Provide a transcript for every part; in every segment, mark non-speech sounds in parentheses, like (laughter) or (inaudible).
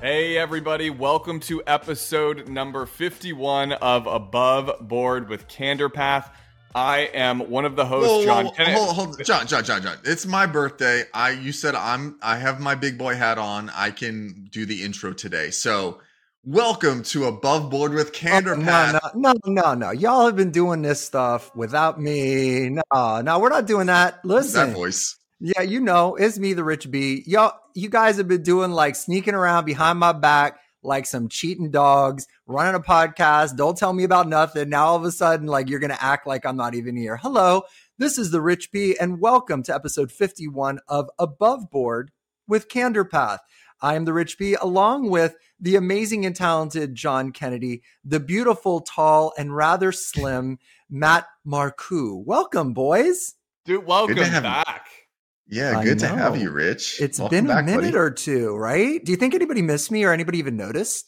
Hey, everybody, welcome to episode number 51 of Above Board with Candor Path. I am one of the hosts, Whoa, whoa, John whoa, Kennedy. hold, hold, John, John, John, John. It's my birthday. I you said I'm I have my big boy hat on. I can do the intro today. So welcome to Above Board with Candor Oh, Path. no, no, no, no, no. Y'all have been doing this stuff without me. No, no, we're not doing that. Who's that Listen, voice. Yeah, you know, it's me, the Rich B. Y'all, you guys have been doing like sneaking around behind my back like some cheating dogs, running a podcast. Don't tell me about nothing. Now all of a sudden, like you're gonna act like I'm not even here. Hello, this is the Rich B, and welcome to episode 51 of Above Board with Candor Path. I am the Rich B, along with the amazing and talented John Kennedy, the beautiful, tall, and rather slim Matt Marcoux. Welcome, boys. Dude, welcome Good to have you. back. Yeah, good to have you, Rich. It's Welcome been a back, minute buddy. or two, right? Do you think anybody missed me or anybody even noticed?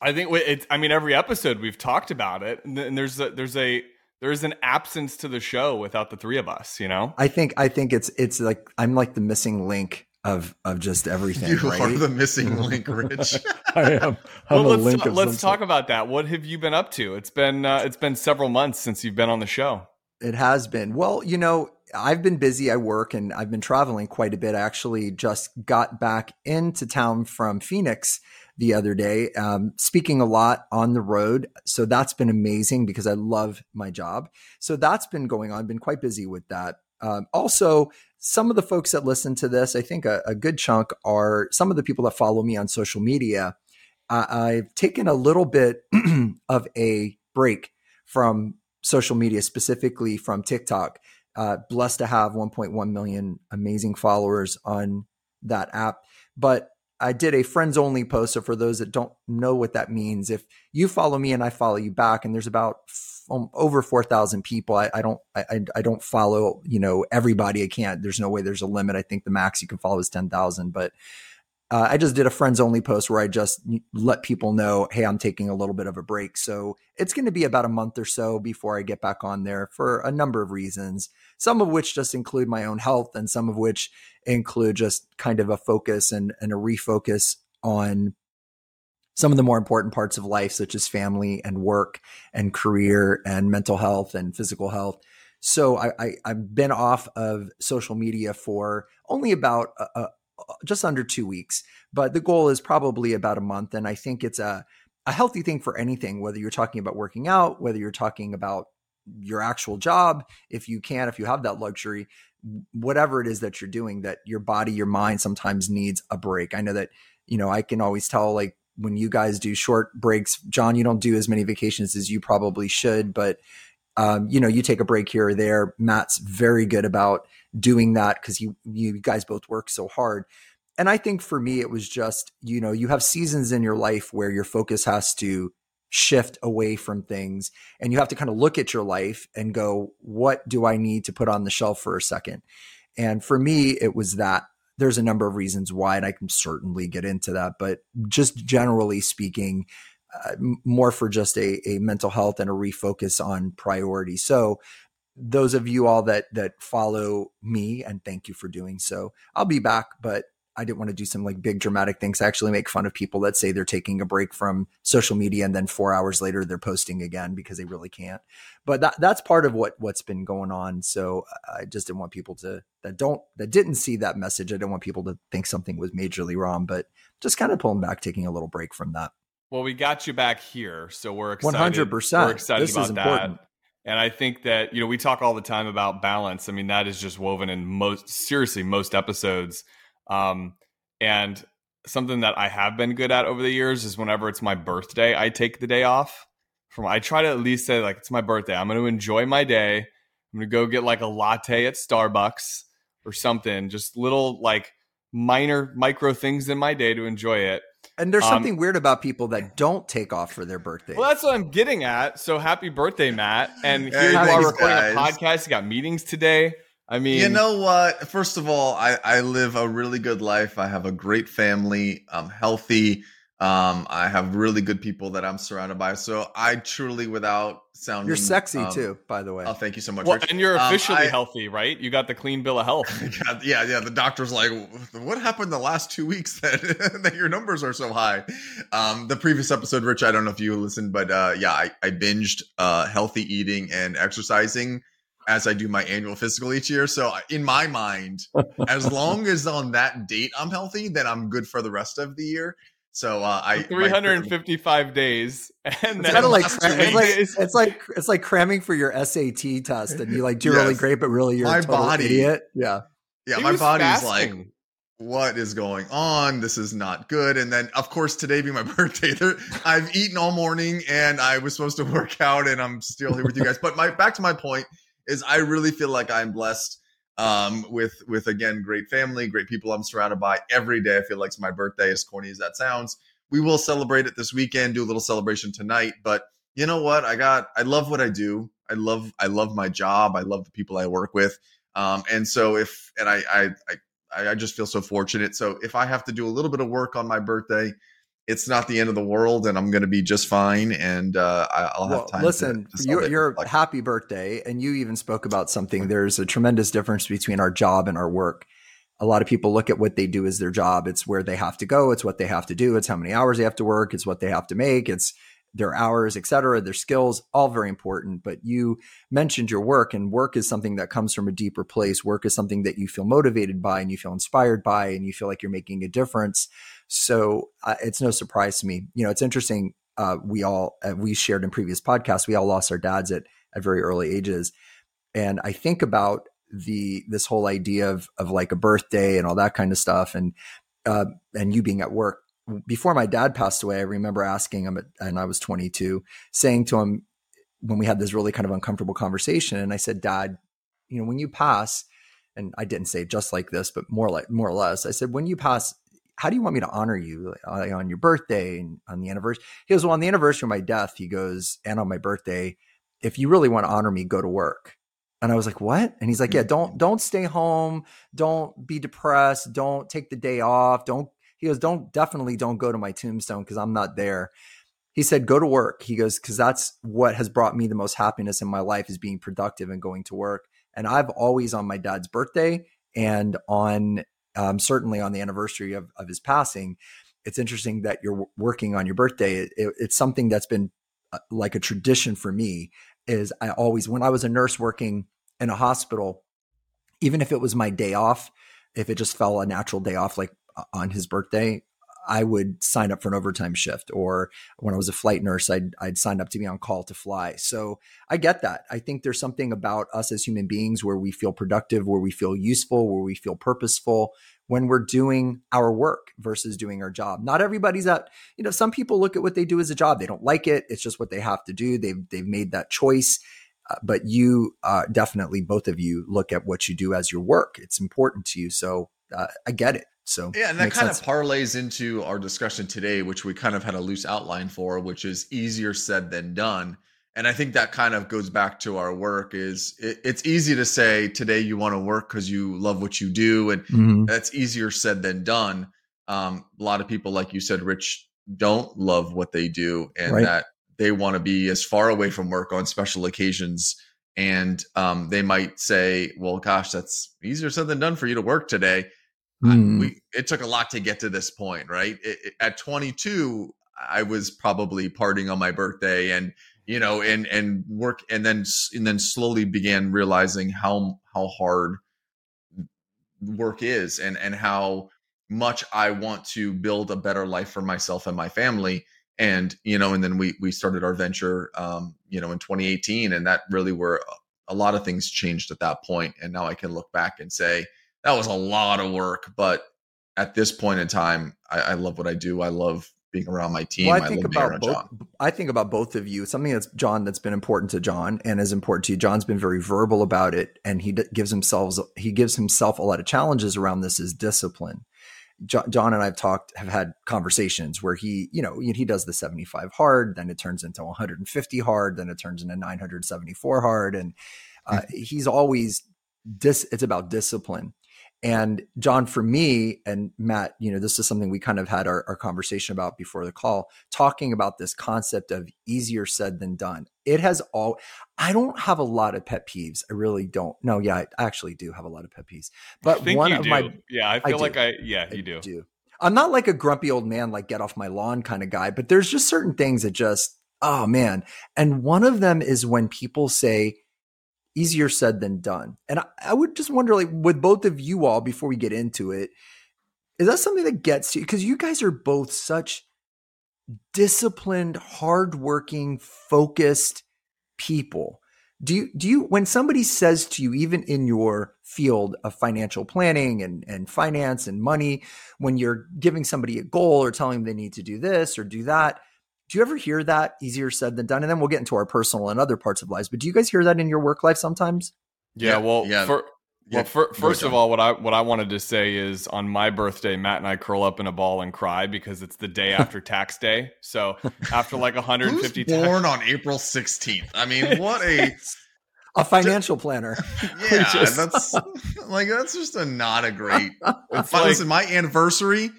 I think it's, I mean, every episode we've talked about it, and, and there's a, there's a, there's an absence to the show without the three of us, you know? I think I think it's it's like I'm like the missing link of of just (laughs) everything. You right? are the missing link, (laughs) Rich. I (laughs) am. well, let's, let's talk about that. What have you been up to? It's been, uh, it's been several months since you've been on the show. It has been. Well, you know, I've been busy. I work and I've been traveling quite a bit. I actually just got back into town from Phoenix the other day, um, speaking a lot on the road. So that's been amazing because I love my job. So that's been going on. Been quite busy with that. Um, also, some of the folks that listen to this, I think a, a good chunk are some of the people that follow me on social media. Uh, I've taken a little bit (clears throat) of a break from social media, specifically from TikTok. Uh, blessed to have 1.1 million amazing followers on that app. But I did a friends only post. So for those that don't know what that means, if you follow me and I follow you back, and there's about f- um, over 4,000 people, I, I don't, I, I- don't follow, you know, everybody. I can't. There's no way. There's a limit. I think the max you can follow is 10,000. But uh, I just did a friends only post where I just let people know, hey, I'm taking a little bit of a break. So it's going to be about a month or so before I get back on there for a number of reasons, some of which just include my own health, and some of which include just kind of a focus and, and a refocus on some of the more important parts of life, such as family and work and career and mental health and physical health. So I, I, I've been off of social media for only about a, a, just under two weeks, but the goal is probably about a month. And I think it's a, a healthy thing for anything, whether you're talking about working out, whether you're talking about your actual job, if you can, if you have that luxury, whatever it is that you're doing, that your body, your mind sometimes needs a break. I know that, you know, I can always tell like when you guys do short breaks, John, you don't do as many vacations as you probably should, but um, you know, you take a break here or there. Matt's very good about doing that because you you guys both work so hard. And I think for me, it was just, you know, you have seasons in your life where your focus has to shift away from things and you have to kind of look at your life and go, what do I need to put on the shelf for a second? And for me, it was that. There's a number of reasons why, and I can certainly get into that. But just generally speaking, more for just a, a mental health and a refocus on priority. So, those of you all that that follow me, and thank you for doing so. I'll be back, but I didn't want to do some like big dramatic things. I actually make fun of people that say they're taking a break from social media and then four hours later they're posting again because they really can't. But that that's part of what what's been going on. So I just didn't want people to that don't that didn't see that message. I didn't want people to think something was majorly wrong. But just kind of pulling back, taking a little break from that. Well, we got you back here, so we're excited. 100%. We're excited This about that. And I think that you know we talk all the time about balance. I mean, that is just woven in most seriously most episodes. Um, and something that I have been good at over the years is whenever it's my birthday, I take the day off. From I try to at least say like it's my birthday. I'm going to enjoy my day. I'm going to go get like a latte at Starbucks or something. Just little like minor micro things in my day to enjoy it. And there's Um, something weird about people that don't take off for their birthday. Well, that's what I'm getting at. So happy birthday, Matt. And here Hey, you are recording guys. a podcast. You got meetings today. I mean, you know what? First of all, I, I live a really good life. I have a great family. I'm healthy. Um, I have really good people that I'm surrounded by. So I truly, without sounding, you're sexy um, too, by the way. Oh, thank you so much. Well, and you're Um, officially I- healthy, right? You got the clean bill of health. (laughs) God, yeah, yeah. The doctor's like, "What happened the last two weeks that (laughs) that your numbers are so high?" Um, the previous episode, Rich, I don't know if you listened, but uh, yeah, I, I binged uh, healthy eating and exercising as I do my annual physical each year. So in my mind, (laughs) as long as on that date I'm healthy, then I'm good for the rest of the year. So uh, I my- 355 days, and It's kind of like last (laughs) cram- two it's like it's like it's like cramming for your SAT test, and you like do really great, but really you're My a total body- idiot. Yeah, yeah, He my was body's like, what is going on? This is not good. And then, of course, today being my (laughs) birthday, there, I've eaten all morning and I was supposed to (laughs) work out and I'm still here with you guys. But my back to my point is I really feel like I'm blessed um, with with again great family, great people I'm surrounded by. Every day I feel like it's my birthday, as corny as that sounds. We will celebrate it this weekend, do a little celebration tonight. But you know what? I got I love what I do. I love I love my job. I love the people I work with. Um, and so if and I I I I, just feel so fortunate. So if I have to do a little bit of work on my birthday, it's not the end of the world, and I'm going to be just fine. And uh, I'll have well, time. listen, to your, celebrate your like, happy birthday, and you even spoke about something. There's a tremendous difference between our job and our work. A lot of people look at what they do as their job. It's where they have to go. It's what they have to do. It's how many hours they have to work. It's what they have to make. It's their hours, et cetera, their skills, all very important. But you mentioned your work, and work is something that comes from a deeper place. Work is something that you feel motivated by and you feel inspired by, and you feel like you're making a difference. So uh, it's no surprise to me. You know, it's interesting. Uh, we all, uh, we shared in previous podcasts, we all lost our dads at, at very early ages. And I think about the, this whole idea of, of like a birthday and all that kind of stuff. And, uh, and you being at work before my dad passed away, I remember asking him, and I was 22, saying to him when we had this really kind of uncomfortable conversation, and I said, "Dad, you know, when you pass," and I didn't say just like this, but more like more or less, I said, "When you pass, how do you want me to honor you uh, on your birthday and on the anniversary?" He goes, "Well, on the anniversary of my death," he goes, "and on my birthday, if you really want to honor me, go to work." And I was like, "What?" And he's like, "Yeah, don't don't stay home, don't be depressed, don't take the day off, don't." He goes, "Don't definitely don't go to my tombstone because I'm not there." He said, "Go to work." He goes, "Because that's what has brought me the most happiness in my life is being productive and going to work." And I've always on my dad's birthday and on um, certainly on the anniversary of, of his passing. It's interesting that you're working on your birthday. It, it, it's something that's been uh, like a tradition for me. Is I always when I was a nurse working in a hospital, even if it was my day off, if it just fell a natural day off, like on his birthday, I would sign up for an overtime shift. Or when I was a flight nurse, I'd I'd sign up to be on call to fly. So I get that. I think there's something about us as human beings where we feel productive, where we feel useful, where we feel purposeful when we're doing our work versus doing our job. Not everybody's at, you know, some people look at what they do as a job. They don't like it. It's just what they have to do. They've they've made that choice. Uh, but you uh, definitely, both of you, look at what you do as your work. It's important to you. So uh, I get it. So Yeah, and that kind sense. of parlays into our discussion today, which we kind of had a loose outline for, which is easier said than done. And I think that kind of goes back to our work is it, it's easy to say today you want to work because you love what you do. And Mhm. that's easier said than done. Um, a lot of people, like you said, Rich, don't love what they do and Right. that they want to be as far away from work on special occasions. And um, they might say, well, gosh, that's easier said than done for you to work today. I, Mm. we it took a lot to get to this point, right? It, it- at 22, I was probably partying on my birthday, and you know, and and work, and then and then slowly began realizing how how hard work is, and and how much I want to build a better life for myself and my family. And you know, and then we we started our venture, um, you know, in 2018, and that really were a lot of things changed at that. And now I can look back and say that was a lot of work, but at this point in time, I, I love what I do. I love being around my team. Well, I think about both. John. I think about both of you. Something that's John that's been important to John and is important to you. John's been very verbal about it, and he d- gives himself he gives himself a lot of challenges around this. Is discipline. Jo- John and I've talked, have had conversations where he, you know, he does the 75 hard, then it turns into 150 hard, then it turns into 974 hard, and uh, he's always dis. It's about discipline, And John, for me and Matt, you know, this is something we kind of had our, our, conversation about before the call, talking about this concept of easier said than done. It has all, I don't have a lot of pet peeves. I really don't. No, yeah, I actually do have a lot of pet peeves. But one of do. my, yeah, I feel I like I, yeah, you do. do. I'm not like a grumpy old man, like get off my lawn kind of guy, but there's just certain things that just, oh man. And one of them is when people say, easier said than done. And I, I, would just wonder, like, with both of you all, before we get into it, is that something that gets you? Because you guys are both such disciplined, hardworking, focused people. Do you, do you, when somebody says to you, even in your field of financial planning and, and finance and money, when you're giving somebody a goal or telling them they need to do this or do that, do you ever hear that easier said than done? And then we'll get into our personal and other parts of lives. But do you guys hear that in your work life sometimes? Yeah. well, yeah. For, well, for, first of all, what I what I wanted to say is on my birthday, Matt and I curl up in a ball and cry because it's the day after (laughs) tax day. So after like 150 Who's born on April 16th. I mean, (laughs) what a a financial planner. (laughs) Yeah, just... that's like that's just a not a great. It's like, listen, my anniversary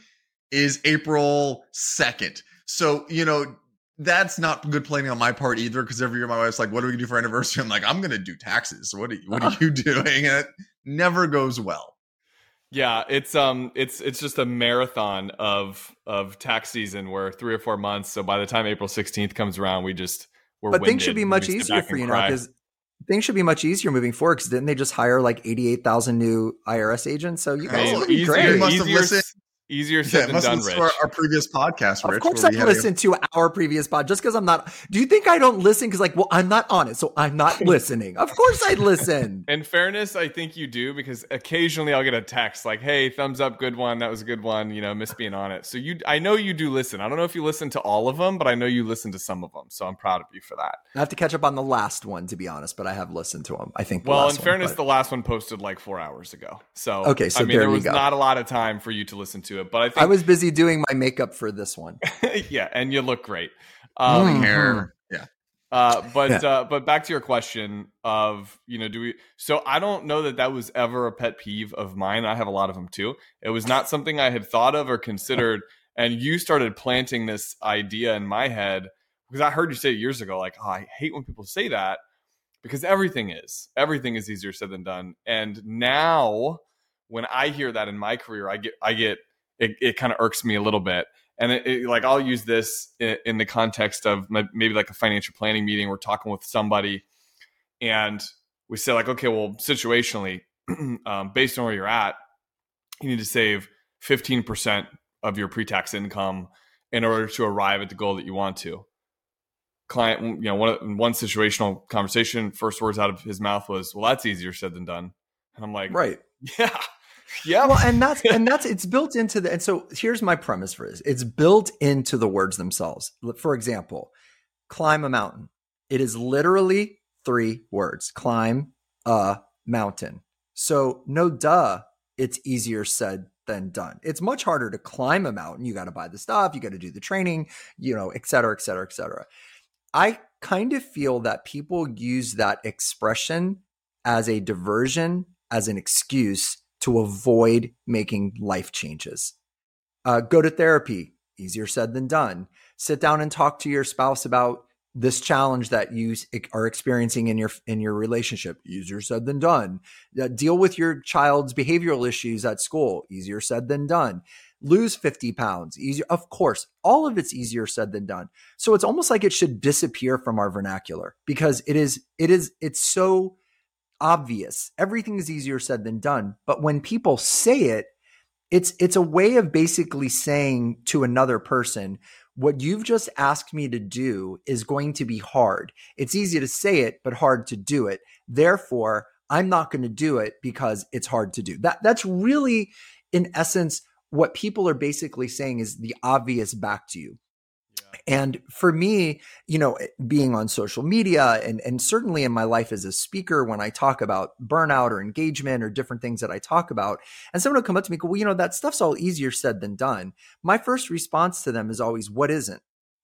is April 2nd. So, you know, that's not good planning on my part either because every year my wife's like, "What are we gonna do for anniversary?" I'm like, "I'm going to do taxes." What are you, what are (laughs) you doing? And it never goes well. Yeah, it's um, it's it's just a marathon of of tax season where three or four months. So by the time April 16th comes around, we just we're. But things should be much easier for you now because things should be much easier moving forward. Because didn't they just hire like 88,000 new IRS agents? So you guys oh, easier, great. You must have listened Easier said yeah, than done, Rich. Our, our, previous podcast, Rich. Of course, I listen to our previous pod just because I'm not. Do you think I don't listen? Because like, well, I'm not on it, so I'm not (laughs) listening. Of course, I'd listen. (laughs) In fairness, I think you do because occasionally I'll get a text like, "Hey, thumbs up, good one. That was a good one. You know, miss being on it." So you, I know you do listen. I don't know if you listen to all of them, but I know you listen to some of them. So I'm proud of you for that. I have to catch up on the last one to be honest, but I have listened to them. I think. well, in one, fairness, but... the last one posted like four hours ago. So okay, so I mean, there, there was go. not a lot of time for you to listen to it, but I think I was busy doing my makeup for this one. (laughs) yeah, and you look great. Um, mm-hmm. hair. Yeah. Uh, but yeah. uh, but back to your question of you know do we so I don't know that that was ever a pet peeve of mine. I have a lot of them too. It was not something I had thought of or considered. (laughs) and you started planting this idea in my head because I heard you say years ago, like, oh, I hate when people say that because everything is everything is easier said than done. And now when I hear that in my career, I get I get it, it kind of irks me a little bit. And it, it, like I'll use this in, in, the context of maybe like a financial planning meeting. We're talking with somebody, and we say like, okay, well, situationally, (clears throat) um, based on where you're at, you need to save fifteen percent of your pre-tax income in order to arrive at the goal that you want to. Client, you know, one one situational conversation, first words out of his mouth was, "Well, that's easier said than done." And I'm like, right, (laughs) yeah, yeah. Well, and that's and that's it's built into the and so here's my premise for this. It's built into the words themselves. For example, climb a mountain. It is literally three words. Climb a mountain. So no duh, it's easier said than done. It's much harder to climb a mountain. You got to buy the stuff, you got to do the training, you know, et cetera, et cetera, et cetera. I kind of feel that people use that expression as a diversion, as an excuse to avoid making life changes. Uh, go to therapy, easier said than done. Sit down and talk to your spouse about this challenge that you are experiencing in your in your relationship. Easier said than done. Uh, deal with your child's behavioral issues at school. Easier said than done. Lose 50 pounds. Easier of course all of it's easier said than done. So it's almost like it should disappear from our vernacular because it is it is it's so obvious. Everything is easier said than done. But when people say it, it's it's a way of basically saying to another person, what you've just asked me to do is going to be hard. It's easy to say it, but hard to do it. Therefore, I'm not going to do it because it's hard to do. That that's really in essence what people are basically saying is the obvious back to you. And for me, you know, eh, being on social media and, and certainly in my life as a speaker, when I talk about burnout or engagement or different things that I talk about, and someone will come up to me, go, well, you know, that stuff's all easier said than done. My first response to them is always, what isn't?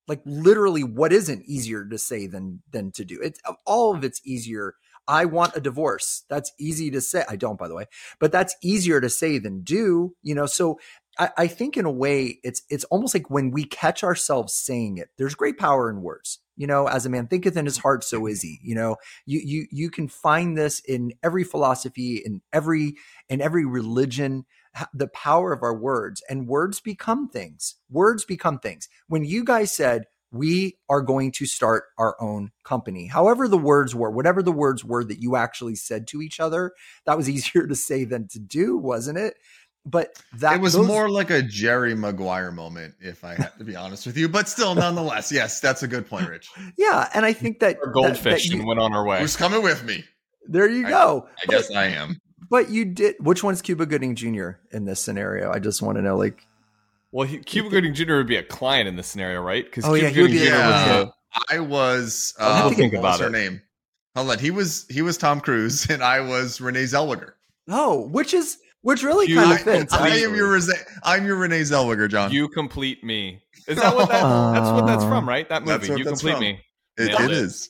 Like literally, what isn't easier to say than than to do? It's all of it's easier. I want a divorce. That's easy to say. I don't, by the way, but that's easier to say than do, you know? So I, I think in a way it's, it's almost like when we catch ourselves saying it, there's great power in words. You know as a man thinketh in his mm-hmm. heart so is he. You know you you you can find this in every philosophy in every in every religion the power of our words and words become things. Words become things. When you guys said we are going to start our own company however the words were whatever the words were that you actually said to each other that was (laughs) easier to say than to do wasn't it but that it was those, more like a Jerry Maguire moment, if I have to be honest with you. But still, nonetheless, yes, that's a good point, Rich. (laughs) Yeah, and I think that Our goldfish that, that you, and went on our way. Who's coming with me? There you I- go. I guess I am. But you did. Which one's Cuba Gooding Jr. in this scenario? I just want to know. Like, Well, he, Cuba Gooding Jr. would be a client in this scenario, right? Because Oh, Cuba yeah, he would Gooding be Jr. a- was Yeah. I was. I'll have Uh, to think about her it. name? Hold on. He was he was Tom Cruise, (laughs) and I was Renee Zellweger. oh, which is which really You- kind of fits. I I- am your Rese- I'm your Renee Zellweger, John. You complete me. Is that what that, that's what that's from, right? That movie. You complete from. me. it, it it. is.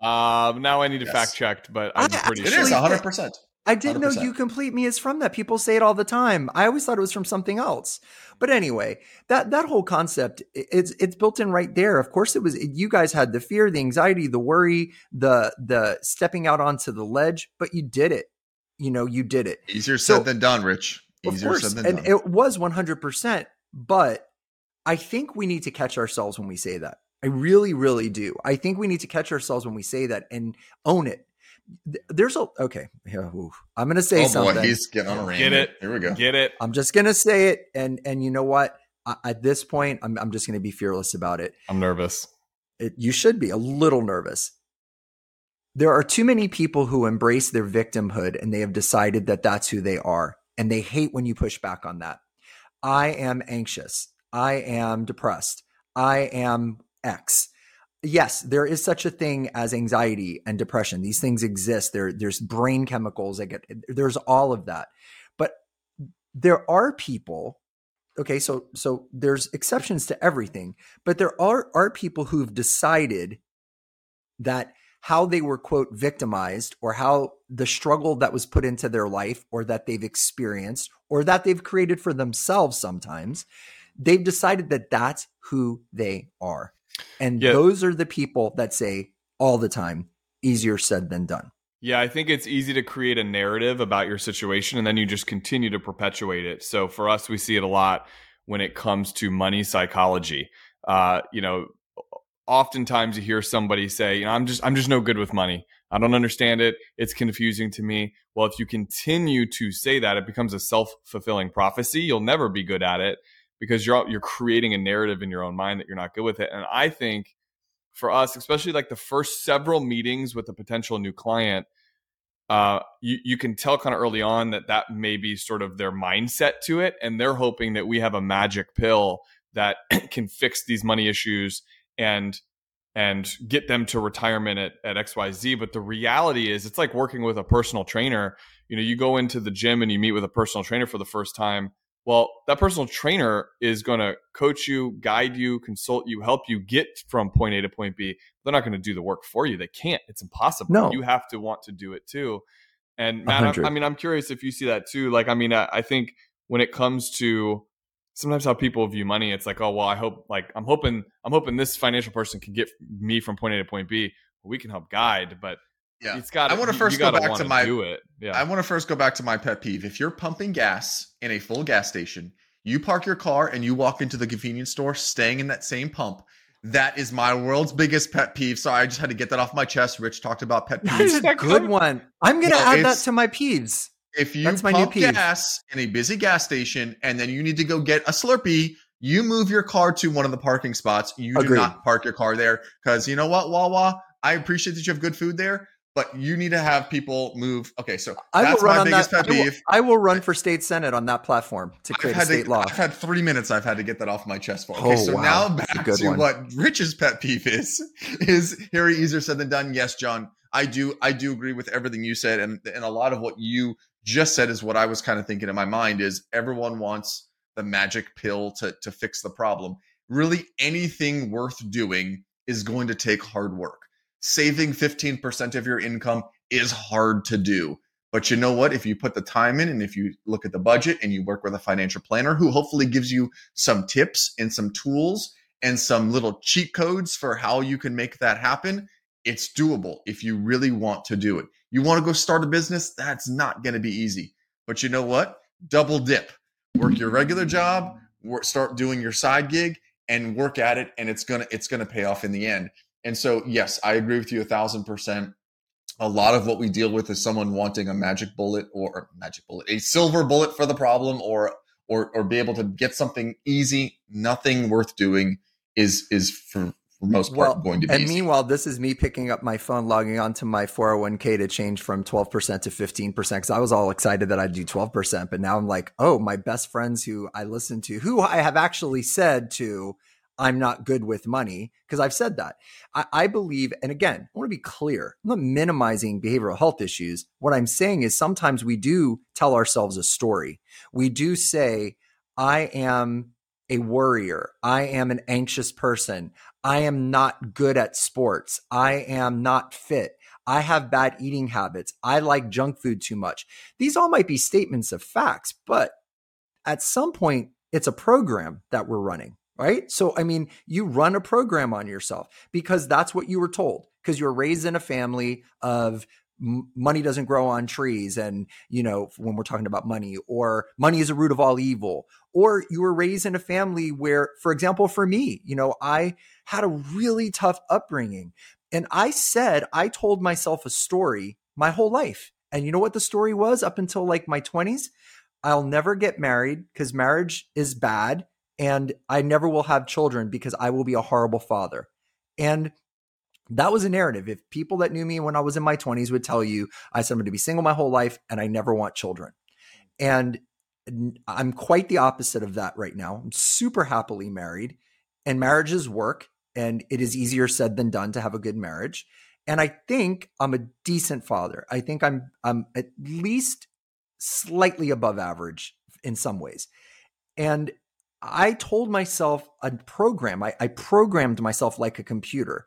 Um, now I need to Yes. fact check, but I I'm pretty It sure. is Actually, 100. percent I didn't know 100%. you complete me is from that. People say it all the time. I always thought it was from something else. But anyway, that that whole concept it's it's built in right there. Of course, it was you guys had the fear, the anxiety, the worry, the the stepping out onto the ledge, but you did it. You know, you did it. Easier So- said than done, Rich. Of Easier course, said than and done. it was 100%. But I think we need to catch ourselves when we say that. I really, really do. I think we need to catch ourselves when we say that and own it. There's a okay. Yeah. I'm going to say oh something. boy, he's getting on a. Get it. Here we go. Get it? I'm just going to say it, and and you know what? I, at this point, I'm I'm just going to be fearless about it. I'm nervous. it. You should be a little nervous. There are too many people who embrace their victimhood and they have decided that that's who they are, and they hate when you push back on that. I am anxious. I am depressed. I am X. Yes, there is such a thing as anxiety and depression. These things exist. There, there's brain chemicals that get. There's all of that, but there are people. Okay, so so there's exceptions to everything, but there are are people who've decided that how they were quote victimized or how the struggle that was put into their life or that they've experienced or that they've created for themselves sometimes they've decided that that's who they are and Yeah. those are the people that say all the time easier said than done Yeah, I think it's easy to create a narrative about your situation and then you just continue to perpetuate it. So for us, we see it a lot when it comes to money psychology. Uh, you know, oftentimes you hear somebody say, you know, I'm just I'm just no good with money. I don't understand it. It's confusing to me. Well, if you continue to say that, it becomes a self-fulfilling prophecy. You'll never be good at it because you're you're creating a narrative in your own mind that you're not good with it. And I think for us, especially like the first several meetings with a potential new client, uh, you you can tell kind of early on that that may be sort of their mindset to it, and they're hoping that we have a magic pill that (clears throat) can fix these money issues and and get them to retirement at, at XYZ. But the reality is it's like working with a personal trainer. You know, you go into the gym and you meet with a personal trainer for the first time. Well, that personal trainer is going to coach you, guide you, consult you, help you get from point A to point B. They're not going to do the work for you. They can't. It's impossible. No. You have to want to do it too. And Matt. I, I mean, I'm curious if you see that too. Like, I mean, I, I think when it comes to sometimes how people view money, it's like, oh well, I hope like I'm hoping I'm hoping this financial person can get me from point A to point B. Well, we can help guide, but Yeah. it's got. I wanna first go back to my- do it. Yeah, I want to first go back to my pet peeve. If you're pumping gas in a full gas station, you park your car and you walk into the convenience store staying in that same pump. That is my world's biggest pet peeve. So I just had to get that off my chest. Rich talked about pet that's peeves. a good good? one i'm gonna Well, add that to my peeves If you That's pump gas in a busy gas station and then you need to go get a Slurpee, you move your car to one of the parking spots. You Agreed. do not park your car there because you know what, Wawa. I appreciate that you have good food there, but you need to have people move. Okay, so I that's will run my on biggest that. pet I will, peeve. I will run for state senate on that platform to create a state to, law. I've had three minutes. I've had to get that off my chest for. Okay, Oh, so wow. now back to one. what Rich's pet peeve is. Is Harry easier said than done? Yes, John. I do. I do agree with everything you said, and and a lot of what you just said is what I was kind of thinking in my mind. Is everyone wants the magic pill to to fix the problem? Really, anything worth doing is going to take hard work. Saving fifteen percent of your income is hard to do. But you know what? If you put the time in and if you look at the budget and you work with a financial planner who hopefully gives you some tips and some tools and some little cheat codes for how you can make that happen, it's doable if you really want to do it. You want to go start a business? That's not going to be easy. But you know what? Double dip. Work your regular job, work, start doing your side gig and work at it and it's going to it's going to pay off in the end. And so, yes, I agree with you a thousand percent. A lot of what we deal with is someone wanting a magic bullet or, magic bullet, a silver bullet for the problem or or or be able to get something easy. Nothing worth doing is is for for most part well, going to be. And meanwhile, this is me picking up my phone, logging onto my 401k to change from 12% to 15% because I was all excited that I'd do 12%. But now I'm like, oh, my best friends who I listen to, who I have actually said to, I'm not good with money because I've said that. I, I, believe, and again, I want to be clear, I'm not minimizing behavioral health issues. What I'm saying is sometimes we do tell ourselves a story. We do say, I am a worrier. I am an anxious person. I am not good at sports. I am not fit. I have bad eating habits. I like junk food too much. These all might be statements of facts, but at some point, it's a program that we're running, right? So, I mean, you run a program on yourself because that's what you were told because you were raised in a family of money doesn't grow on trees and you know when we're talking about money or money is a root of all evil or you were raised in a family where for example for me you know i had a really tough upbringing and i said i told myself a story my whole life and you know what the story was up until like my 20s i'll never get married because marriage is bad and i never will have children because i will be a horrible father and that was a narrative. If people that knew me when I was in my 20s would tell you, I said I'm going to be single my whole life and I never want children. And I'm quite the opposite of that right now. I'm super happily married and marriages work and it is easier said than done to have a good marriage. And I think I'm a decent father. I think I'm I'm at least slightly above average in some ways. And I told myself a program. I, I, programmed myself like a computer.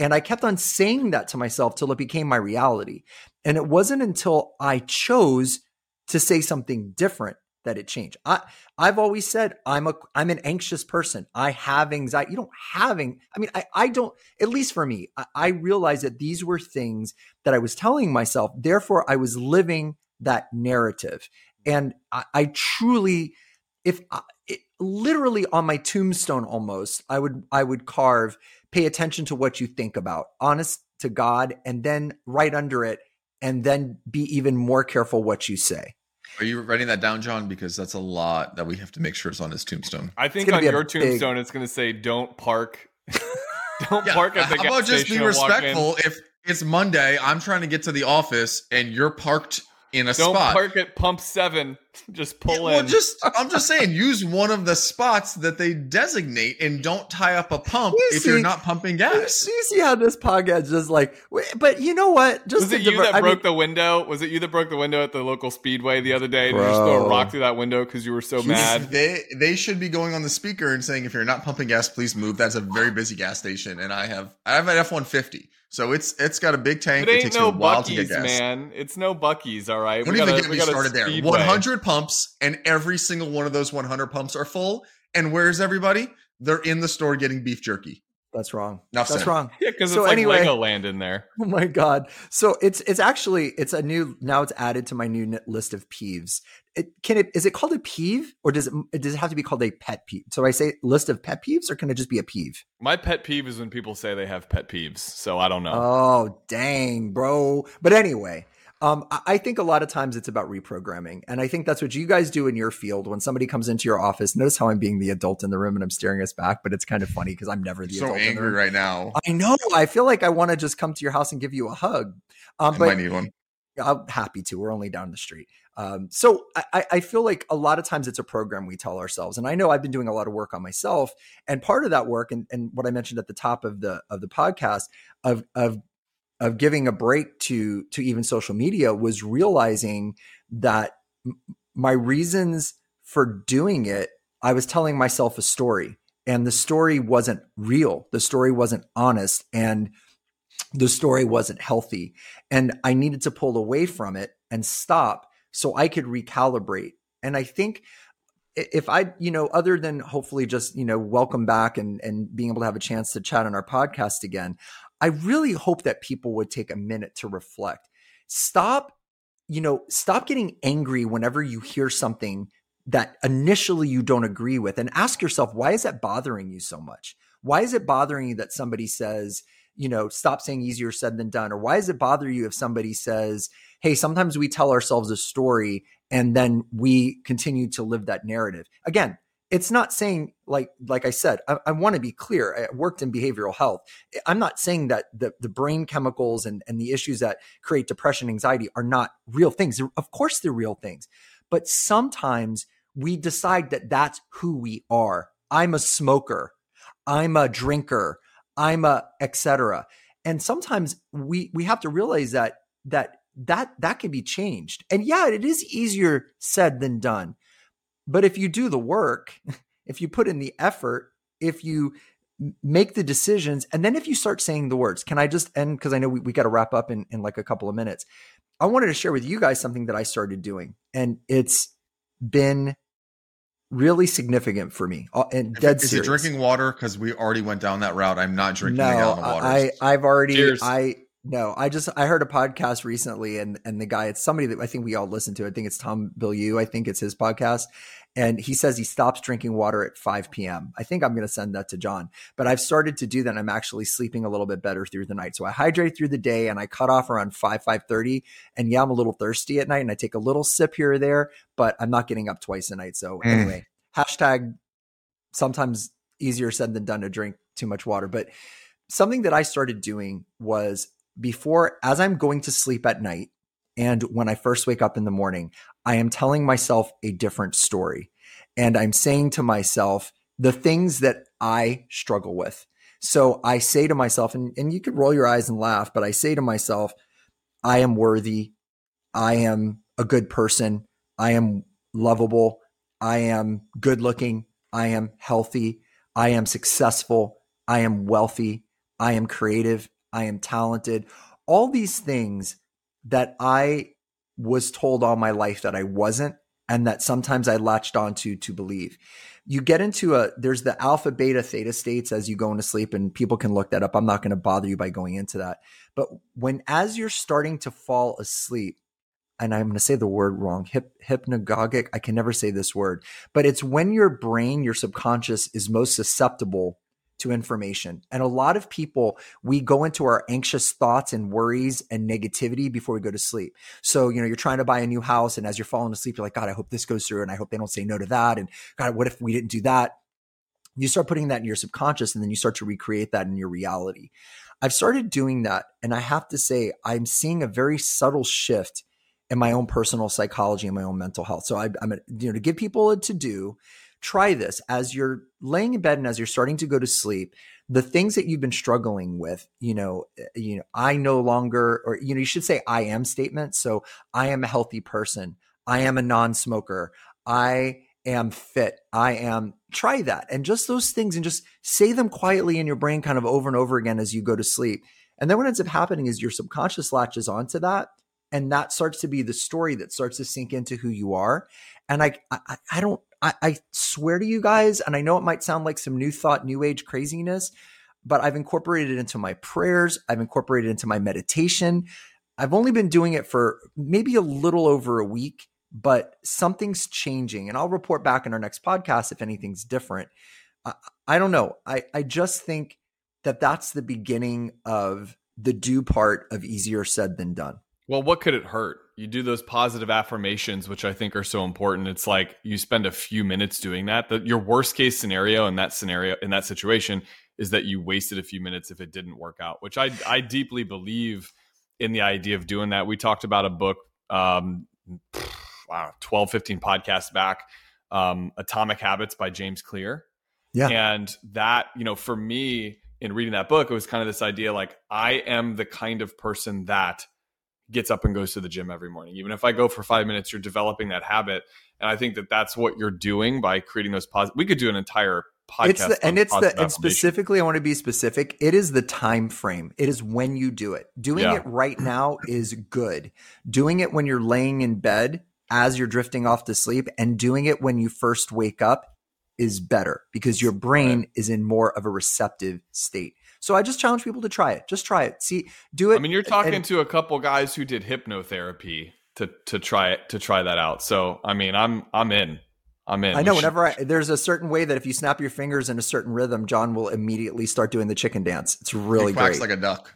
And I kept on saying that to myself till it became my reality. And it wasn't until I chose to say something different that it changed. I I've always said I'm a I'm an anxious person. I have anxiety. You don't having. I mean, I I don't. At least for me, I, I realized that these were things that I was telling myself. Therefore, I was living that narrative, and I, I truly, if I, it, literally on my tombstone, almost, I would I would carve pay attention to what you think about, honest to God, and then right under it, and then be even more careful what you say. Are you writing that down, John? Because that's a lot that we have to make sure is on his tombstone. I think on your tombstone, big... it's going to say, "Don't park." (laughs) don't yeah, park at the How about just be respectful? If it's Monday, I'm trying to get to the office, and you're parked in a Don't spot. park at pump seven. (laughs) Just pull yeah, in. Well, just I'm just saying, use one of the spots that they designate, and don't tie up a pump you if see, you're not pumping gas. (laughs) You see how this podcast just like, but you know what? Just was it you that I broke mean, the window? Was it you that broke the window at the local speedway the other day? Did you just throw a rock through that window because you were so mad? They they should be going on the speaker and saying, if you're not pumping gas, please move. That's a very busy gas station, and I have I have an F one fifty. So it's it's got a big tank. It, ain't it takes no a while Buc-ee's, to get gas. man. It's no Buc-ee's, all right. Don't we even gotta, get me started there. 100 pumps, and every single one of those 100 pumps are full. And where's everybody? They're in the store getting beef jerky. That's wrong. Enough That's said. wrong. (laughs) Yeah, because so it's like anyway, Legoland in there. (laughs) Oh my god! So it's it's actually it's a new now it's added to my new list of peeves. It, can it is it called a peeve or does it does it have to be called a pet peeve? So I say list of pet peeves or can it just be a peeve? My pet peeve is when people say they have pet peeves. So I don't know. Oh dang, bro! But anyway, um, I think a lot of times it's about reprogramming. And I think that's what you guys do in your field when somebody comes into your office. Notice how I'm being the adult in the room and I'm staring us back, but it's kind of funny because I'm never the so adult. So angry right now. I know. I feel like I want to just come to your house and give you a hug. Um, I but might need one. I'm happy to. We're only down the street. Um, so I, I, feel like a lot of times it's a program we tell ourselves, and I know I've been doing a lot of work on myself, and part of that work, and, and what I mentioned at the top of the of the podcast, of of of giving a break to to even social media was realizing that my reasons for doing it i was telling myself a story and the story wasn't real the story wasn't honest and the story wasn't healthy and I needed to pull away from it and stop so I could recalibrate. And I think if I, you know, other than hopefully just, you know, welcome back and and being able to have a chance to chat on our podcast again, I really hope that people would take a minute to reflect. Stop, you know, stop getting angry whenever you hear something that initially you don't agree with and ask yourself, why is that bothering you so much? Why is it bothering you that somebody says, you know, stop saying easier said than done? Or why does it bother you if somebody says, hey, sometimes we tell ourselves a story and then we continue to live that narrative? Again, it's not saying like like I said, I, I want to be clear. I worked in behavioral health. I'm not saying that the the brain chemicals and and the issues that create depression, anxiety are not real things. Of course, they're real things, but sometimes we decide that that's who we are. I'm a smoker. I'm a drinker. I'm a etc. And sometimes we we have to realize that that that that can be changed. And yeah, it is easier said than done. But if you do the work, if you put in the effort, if you make the decisions, and then if you start saying the words, can I just end? Because I know we, we got to wrap up in, in like a couple of minutes. I wanted to share with you guys something that I started doing, and it's been really significant for me. Uh, and dead is serious. it drinking water? Because we already went down that route. I'm not drinking no, a gallon of water. I I've already Cheers. I no I just I heard a podcast recently and and the guy it's somebody that I think we all listen to. I think it's Tom Bilyeu. I think it's his podcast. And he says he stops drinking water at 5 p.m. I think I'm going to send that to John. But I've started to do that. I'm actually sleeping a little bit better through the night. So I hydrate through the day and I cut off around 5, 5.30. And yeah, I'm a little thirsty at night and I take a little sip here or there, but I'm not getting up twice a night. So Mm. anyway, hashtag sometimes easier said than done to drink too much water. But something that I started doing was before, as I'm going to sleep at night, and when I first wake up in the morning, I am telling myself a different story. And I'm saying to myself the things that I struggle with. So I say to myself, and, and you could roll your eyes and laugh, but I say to myself, I am worthy. I am a good person. I am lovable. I am good looking. I am healthy. I am successful. I am wealthy. I am creative. I am talented. All these things that I was told all my life that I wasn't, and that sometimes I latched onto to believe. You get into a there's the alpha, beta, theta states as you go into sleep, and people can look that up. I'm not going to bother you by going into that. But when as you're starting to fall asleep, and I'm going to say the word wrong, hip, hypnagogic. I can never say this word, but it's when your brain, your subconscious is most susceptible to information. And a lot of people, we go into our anxious thoughts and worries and negativity before we go to sleep. So, you know, you're trying to buy a new house and as you're falling asleep, you're like, God, I hope this goes through and I hope they don't say no to that. And God, what if we didn't do that? You start putting that in your subconscious and then you start to recreate that in your reality. I've started doing that. And I have to say, I'm seeing a very subtle shift in my own personal psychology and my own mental health. So I, I'm, you know, to give people a to do, try this. As you're laying in bed and as you're starting to go to sleep the things that you've been struggling with you know eh, you know i no longer or you know you should say i am statements so i am a healthy person. I am a non-smoker. I am fit. I am try that. And just those things and just say them quietly in your brain kind of over and over again as you go to sleep. And then what ends up happening is your subconscious latches onto that and that starts to be the story that starts to sink into who you are. And i i, I don't I, I swear to you guys, and I know it might sound like some new thought, new age craziness, but I've incorporated it into my prayers. I've incorporated it into my meditation. I've only been doing it for maybe a little over a week, but something's changing. And I'll report back in our next podcast if anything's different. I, I don't know. I, I just think that that's the beginning of the do part of easier said than done. Well, what could it hurt? You do those positive affirmations, which I think are so important. It's like you spend a few minutes doing that. The, your worst case scenario in that scenario, in that situation, is that you wasted a few minutes if it didn't work out, which I, I deeply believe in the idea of doing that. We talked about a book, um, wow, 12, 15 podcasts back, um, Atomic Habits by James Clear. Yeah. And that, you know, for me in reading that book, it was kind of this idea like, I am the kind of person that gets up and goes to the gym every morning. Even if I go for five minutes, you're developing that habit. And I think that that's what you're doing by creating those positive. We could do an entire podcast. It's the, and it's the and specifically I want to be specific. It is the time frame. It is when you do it. Doing yeah. it right now is good. Doing it when you're laying in bed as you're drifting off to sleep and doing it when you first wake up is better because your brain right. is in more of a receptive state. So I just challenge people to try it. Just try it. See, do it. I mean, you're talking and, to a couple guys who did hypnotherapy to to try it to try that out. So I mean, I'm I'm in. I'm in. I know. Whenever I, there's a certain way that if you snap your fingers in a certain rhythm, John will immediately start doing the chicken dance. It's really he great. like a duck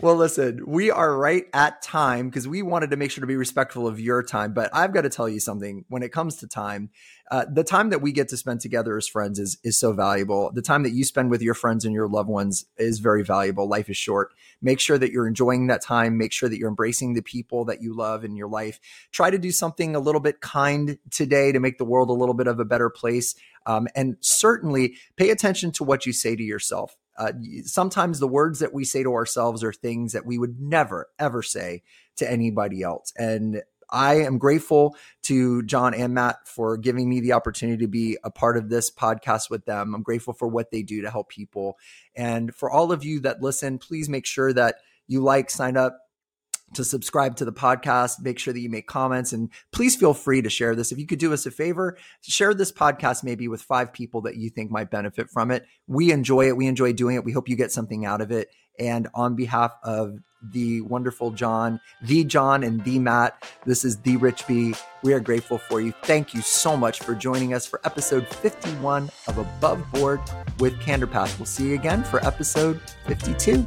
well, listen, we are right at time because we wanted to make sure to be respectful of your time. But I've got to tell you something. When it comes to time, uh, the time that we get to spend together as friends is is so valuable. The time that you spend with your friends and your loved ones is very valuable. Life is short. Make sure that you're enjoying that time. Make sure that you're embracing the people that you love in your life. Try to do something a little bit kind today to make the world a little bit of a better place. Um, and certainly pay attention to what you say to yourself. Uh, sometimes the words that we say to ourselves are things that we would never, ever say to anybody else. And I am grateful to John and Matt for giving me the opportunity to be a part of this podcast with them. I'm grateful for what they do to help people. And for all of you that listen, please make sure that you like, sign up, to subscribe to the podcast. Make sure that you make comments and please feel free to share this. If you could do us a favor, share this podcast maybe with five people that you think might benefit from it. We enjoy it. We enjoy doing it. We hope you get something out of it. And on behalf of the wonderful John, the John, and the Matt, this is the Rich B. We are grateful for you. Thank you so much for joining us for episode 51 of Above Board with Candor Path. We'll see you again for episode 52.